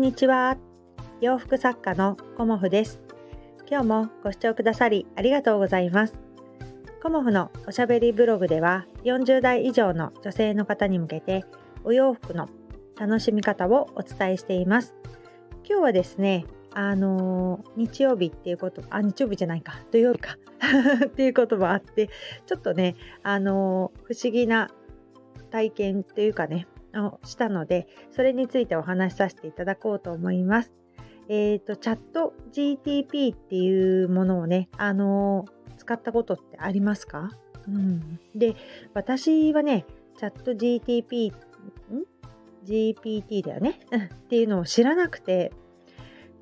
んにちは。洋服作家のコモフです。今日もご視聴くださりありがとうございます。コモフのおしゃべりブログでは40代以上の女性の方に向けてお洋服の楽しみ方をお伝えしています。今日はですね、あのー、日曜日っていうこと、あ、日曜日じゃないか、土曜日か っていうこともあって、ちょっとね、あのー、不思議な体験というかね、をしたので、それについてお話しさせていただこうと思います。えっ、ー、と、チャット GTP っていうものをね、あのー、使ったことってありますか？うん。で、私はね、チャット GTP、ん ?GPT だよね？っていうのを知らなくて、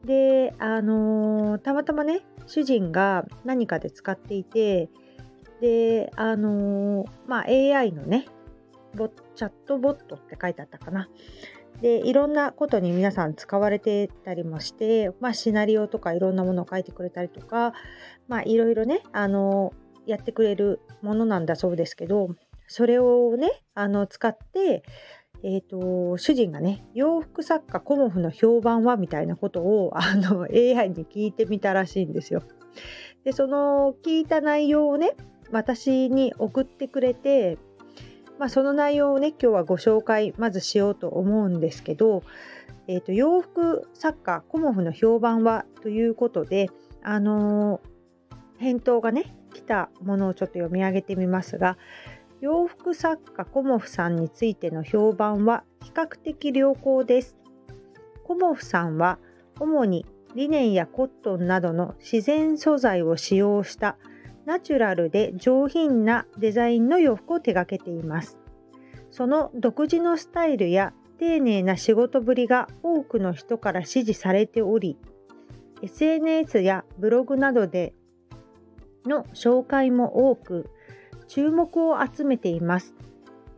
で、あのー、たまたまね、主人が何かで使っていて、で、あのまあ、AI のね、ボットチャットボットって書いてあったかな。でいろんなことに皆さん使われてたりもして、まあ、シナリオとかいろんなものを書いてくれたりとか、まあ、いろいろねあのやってくれるものなんだそうですけどそれをねあの使って、えーと、主人がね洋服作家コモフの評判はみたいなことをあの AI に聞いてみたらしいんですよ。でその聞いた内容をね私に送ってくれてまあ、その内容をね今日はご紹介まずしようと思うんですけど、えーと、洋服作家コモフの評判はということで、あのー、返答がね来たものをちょっと読み上げてみますが洋服作家コモフさんについての評判は比較的良好です。コモフさんは主にリネンやコットンなどの自然素材を使用したナチュラルで上品なデザインの洋服を手掛けています。その独自のスタイルや丁寧な仕事ぶりが多くの人から支持されており、SNS やブログなどでの紹介も多く、注目を集めています。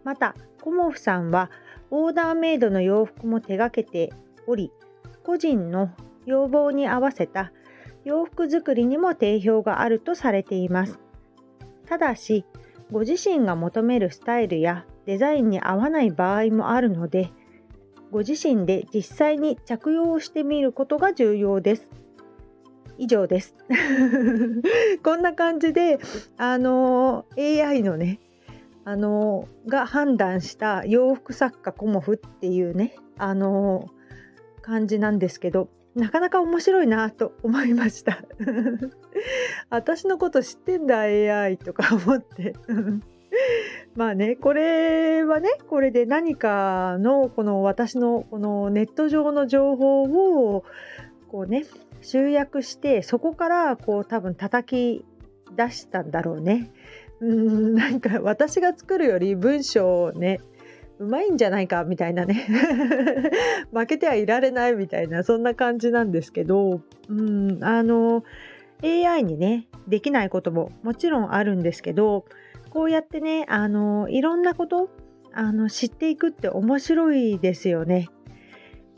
また、コモフさんはオーダーメイドの洋服も手掛けており、個人の要望に合わせた洋服作りにも定評があるとされています。ただし、ご自身が求めるスタイルやデザインに合わない場合もあるので、ご自身で実際に着用してみることが重要です。以上です。こんな感じで、あの AI のね、あのが判断した洋服作家コモフっていうね、あの感じなんですけど、なかなか面白いなと思いました 私のこと知ってんだ AI とか思って まあねこれはねこれで何かのこの私のこのネット上の情報をこうね集約してそこからこう多分叩き出したんだろうね。うんなんか私が作るより文章をねうまいんじゃないかみたいなね 負けてはいられないみたいなそんな感じなんですけどうんあの AI にねできないことももちろんあるんですけどこうやってねあのいろんなことあの知っていくって面白いですよね。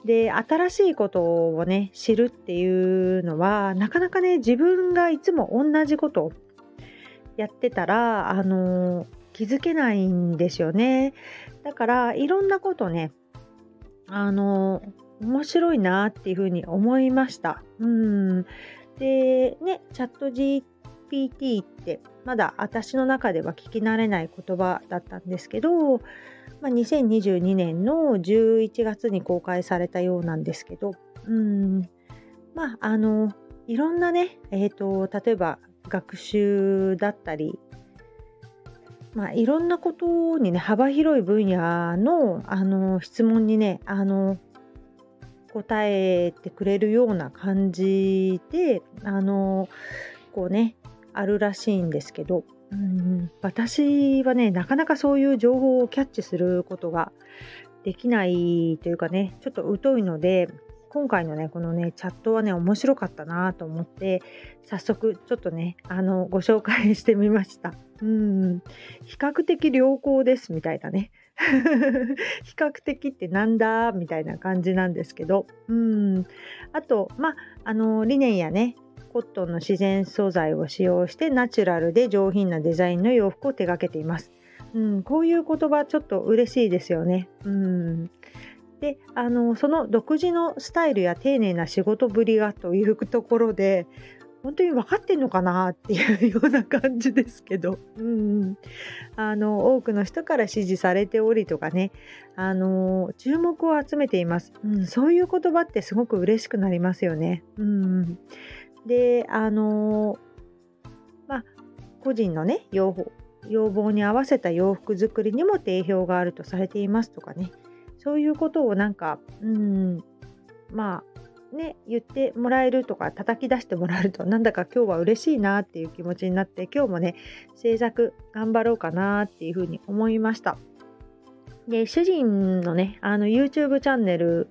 で新しいことをね知るっていうのはなかなかね自分がいつも同じことやってたらあの気づけないんですよね。だからいろんなことねあの面白いなっていうふうに思いました。うんでねチャット GPT ってまだ私の中では聞き慣れない言葉だったんですけど、まあ、2022年の11月に公開されたようなんですけどうんまああのいろんなねえっ、ー、と例えば学習だったりまあ、いろんなことにね幅広い分野のあの質問にねあの答えてくれるような感じであのこうねあるらしいんですけど、うん、私はねなかなかそういう情報をキャッチすることができないというかねちょっと疎いので今回のねこのねチャットはね面白かったなと思って早速ちょっとねあのご紹介してみました。うん、比較的良好ですみたいなね。比較的ってなんだ？みたいな感じなんですけど、うん、あと、まあ、あのリネンやねコットンの自然素材を使用してナチュラルで上品なデザインの洋服を手掛けています。うん、こういう言葉ちょっと嬉しいですよね。うん、であのその独自のスタイルや丁寧な仕事ぶりがというところで本当に分かってんのかなっていうような感じですけど、うん、あの多くの人から支持されておりとかね。あの注目を集めています、うん、そういう言葉ってすごく嬉しくなりますよね。うん、であのまあ個人のね要望に合わせた洋服作りにも定評があるとされていますとかね。そういうことをなんか、うん、まあね、言ってもらえるとか叩き出してもらえるとなんだか今日は嬉しいなっていう気持ちになって今日もね制作頑張ろうかなっていうふうに思いました。で主人のねあの YouTube チャンネル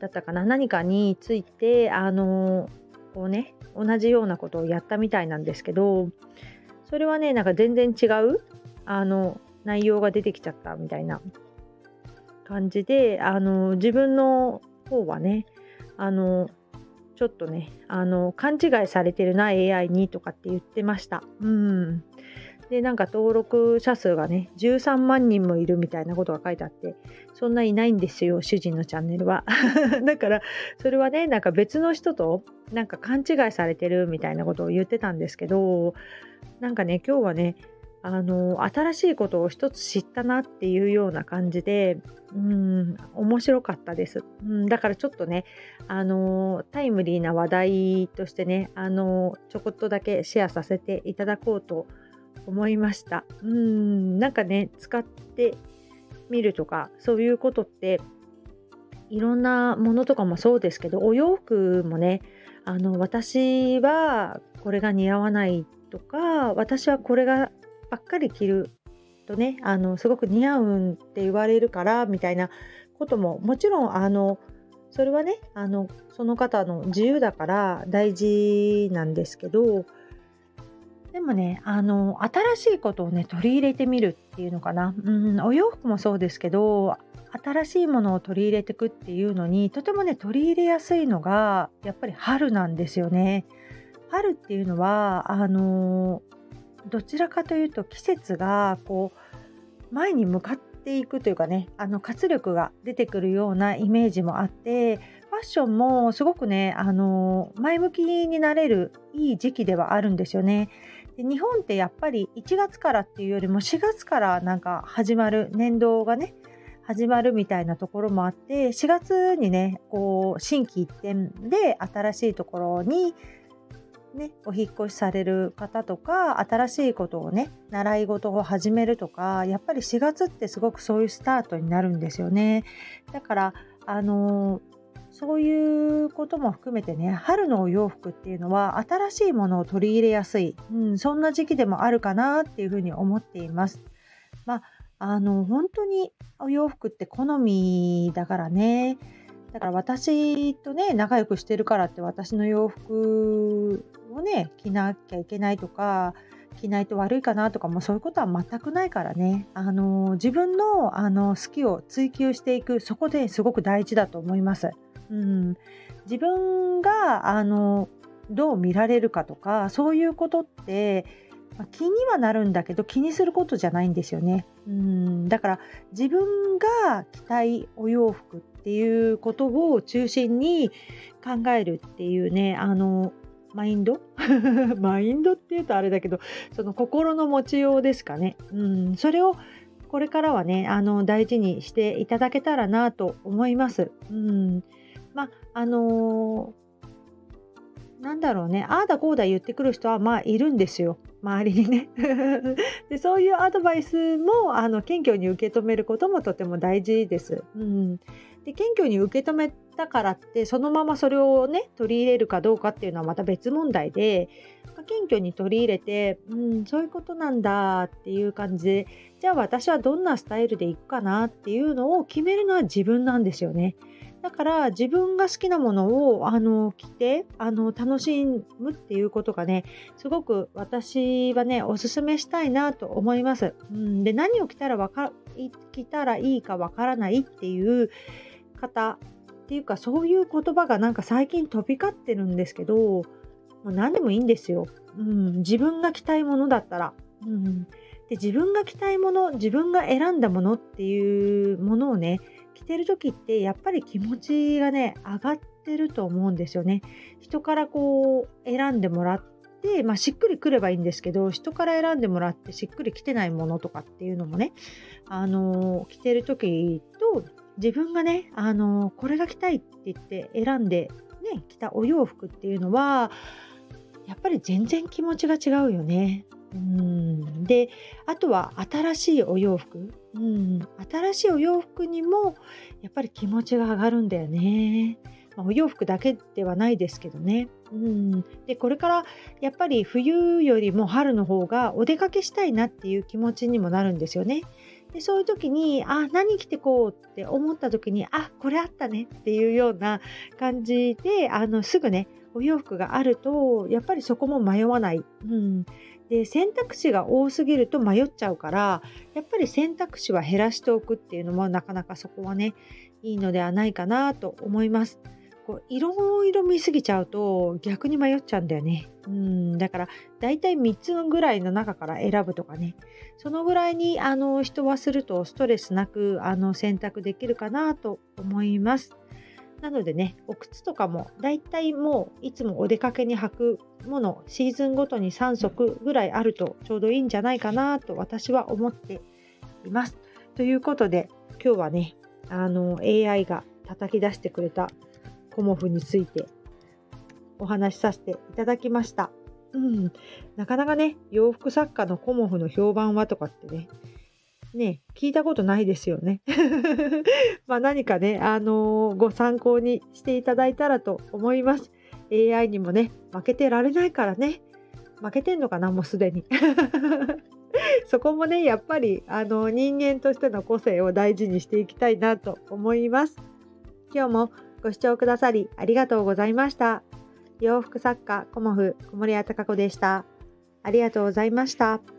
だったかな何かについてあのこうね同じようなことをやったみたいなんですけどそれはねなんか全然違うあの内容が出てきちゃったみたいな感じであの自分の方はねあのちょっとねあの勘違いされてるな AI にとかって言ってました。うんでなんか登録者数がね13万人もいるみたいなことが書いてあってそんないないんですよ主人のチャンネルは だからそれはねなんか別の人となんか勘違いされてるみたいなことを言ってたんですけどなんかね今日はねあの新しいことを一つ知ったなっていうような感じでうん面白かったです、うん、だからちょっとねあのタイムリーな話題としてねあのちょこっとだけシェアさせていただこうと思いました。うんなんかね使ってみるとかそういうことっていろんなものとかもそうですけどお洋服もねあの私はこれが似合わないとか私はこれがばっかり着るとねあのすごく似合うんって言われるからみたいなことももちろんあのそれはねあのその方の自由だから大事なんですけどでもねあの新しいことをね取り入れてみるっていうのかな、うん、お洋服もそうですけど新しいものを取り入れていくっていうのにとてもね取り入れやすいのがやっぱり春なんですよね。春っていうのはあのどちらかというと季節がこう前に向かっていくというかねあの活力が出てくるようなイメージもあってファッションもすごくねあの前向きになれるいい時期ではあるんですよね。で日本ってやっぱり1月からっていうよりも4月からなんか始まる年度がね始まるみたいなところもあって4月にねこう心機一転で新しいところにね、お引越しされる方とか新しいことをね習い事を始めるとかやっぱり4月ってすごくそういうスタートになるんですよねだからあのそういうことも含めてね春のお洋服っていうのは新しいものを取り入れやすい、うん、そんな時期でもあるかなっていうふうに思っています。まああの本当にお洋服って好みだからねだから私とね仲良くしてるからって私の洋服をね着なきゃいけないとか着ないと悪いかなとかもそういうことは全くないからねあの自分のあの好きを追求していくそこですごく大事だと思います。うん、自分があのどう見られるかとかそういうことってまあ、気にはなるんだけど気にすることじゃないんですよね。うんだから自分が着たいお洋服っていうことを中心に考えるっていうねあのマインド？マインドっていうとあれだけどその心の持ちようですかね。うんそれをこれからはねあの大事にしていただけたらなと思います。うんまあのーなんだろうね、ああだこうだ言ってくる人はまあいるんですよ。周りにね で。そういうアドバイスもあの謙虚に受け止めることもとても大事です。うん、で謙虚に受け止めたからってそのままそれをね取り入れるかどうかっていうのはまた別問題で、謙虚に取り入れて、うん、そういうことなんだっていう感じでじゃあ私はどんなスタイルでいくかなっていうのを決めるのは自分なんですよね。だから自分が好きなものをあの着てあの楽しむっていうことがねすごく私はねおすすめしたいなと思います。うん、で何を着たらわか着たらいいかわからないっていう方っていうかそういう言葉がなんか最近飛び交ってるんですけどもう何でもいいんですよ。うん、自分が着たいものだったら。うんで自分が着たいもの自分が選んだものっていうものをね着てる時ってやっぱり気持ちがね上がってると思うんですよね。人からこう選んでもらって、まあ、しっくりくればいいんですけど人から選んでもらってしっくりきてないものとかっていうのもね、あの着てる時と自分がね、あのこれが着たいって言って選んで、ね、着たお洋服っていうのはやっぱり全然気持ちが違うよね。うんであとは新しいお洋服、うん、新しいお洋服にもやっぱり気持ちが上がるんだよね。まあ、お洋服だけではないですけどね。うん、でこれからやっぱり冬よりも春の方がお出かけしたいなっていう気持ちにもなるんですよね。でそういう時にあ何着てこうって思った時にあこれあったねっていうような感じであのすぐねお洋服があるとやっぱりそこも迷わない。うんで選択肢が多すぎると迷っちゃうからやっぱり選択肢は減らしておくっていうのもなかなかそこはねいいのではないかなと思います。こういろいろ見すぎちゃうと逆に迷っちゃうんだよね。うんだからだいたい3つぐらいの中から選ぶとかねそのぐらいにあの人はするとストレスなくあの選択できるかなと思います。なのでねお靴とかもだいたいもういつもお出かけに履くものシーズンごとに3足ぐらいあるとちょうどいいんじゃないかなと私は思っています。ということで今日はねあの AI が叩き出してくれたコモフについてお話しさせていただきました。うん、なかなかね、洋服作家のコモフの評判はとかってね、ね、聞いたことないですよね。まあ何かね、あのー、ご参考にしていただいたらと思います。AI にもね、負けてられないからね。負けてんのかな、もうすでに。そこもね、やっぱりあの人間としての個性を大事にしていきたいなと思います。今日もご視聴くださりありがとうございました。洋服作家コモフ小森屋隆子でした。ありがとうございました。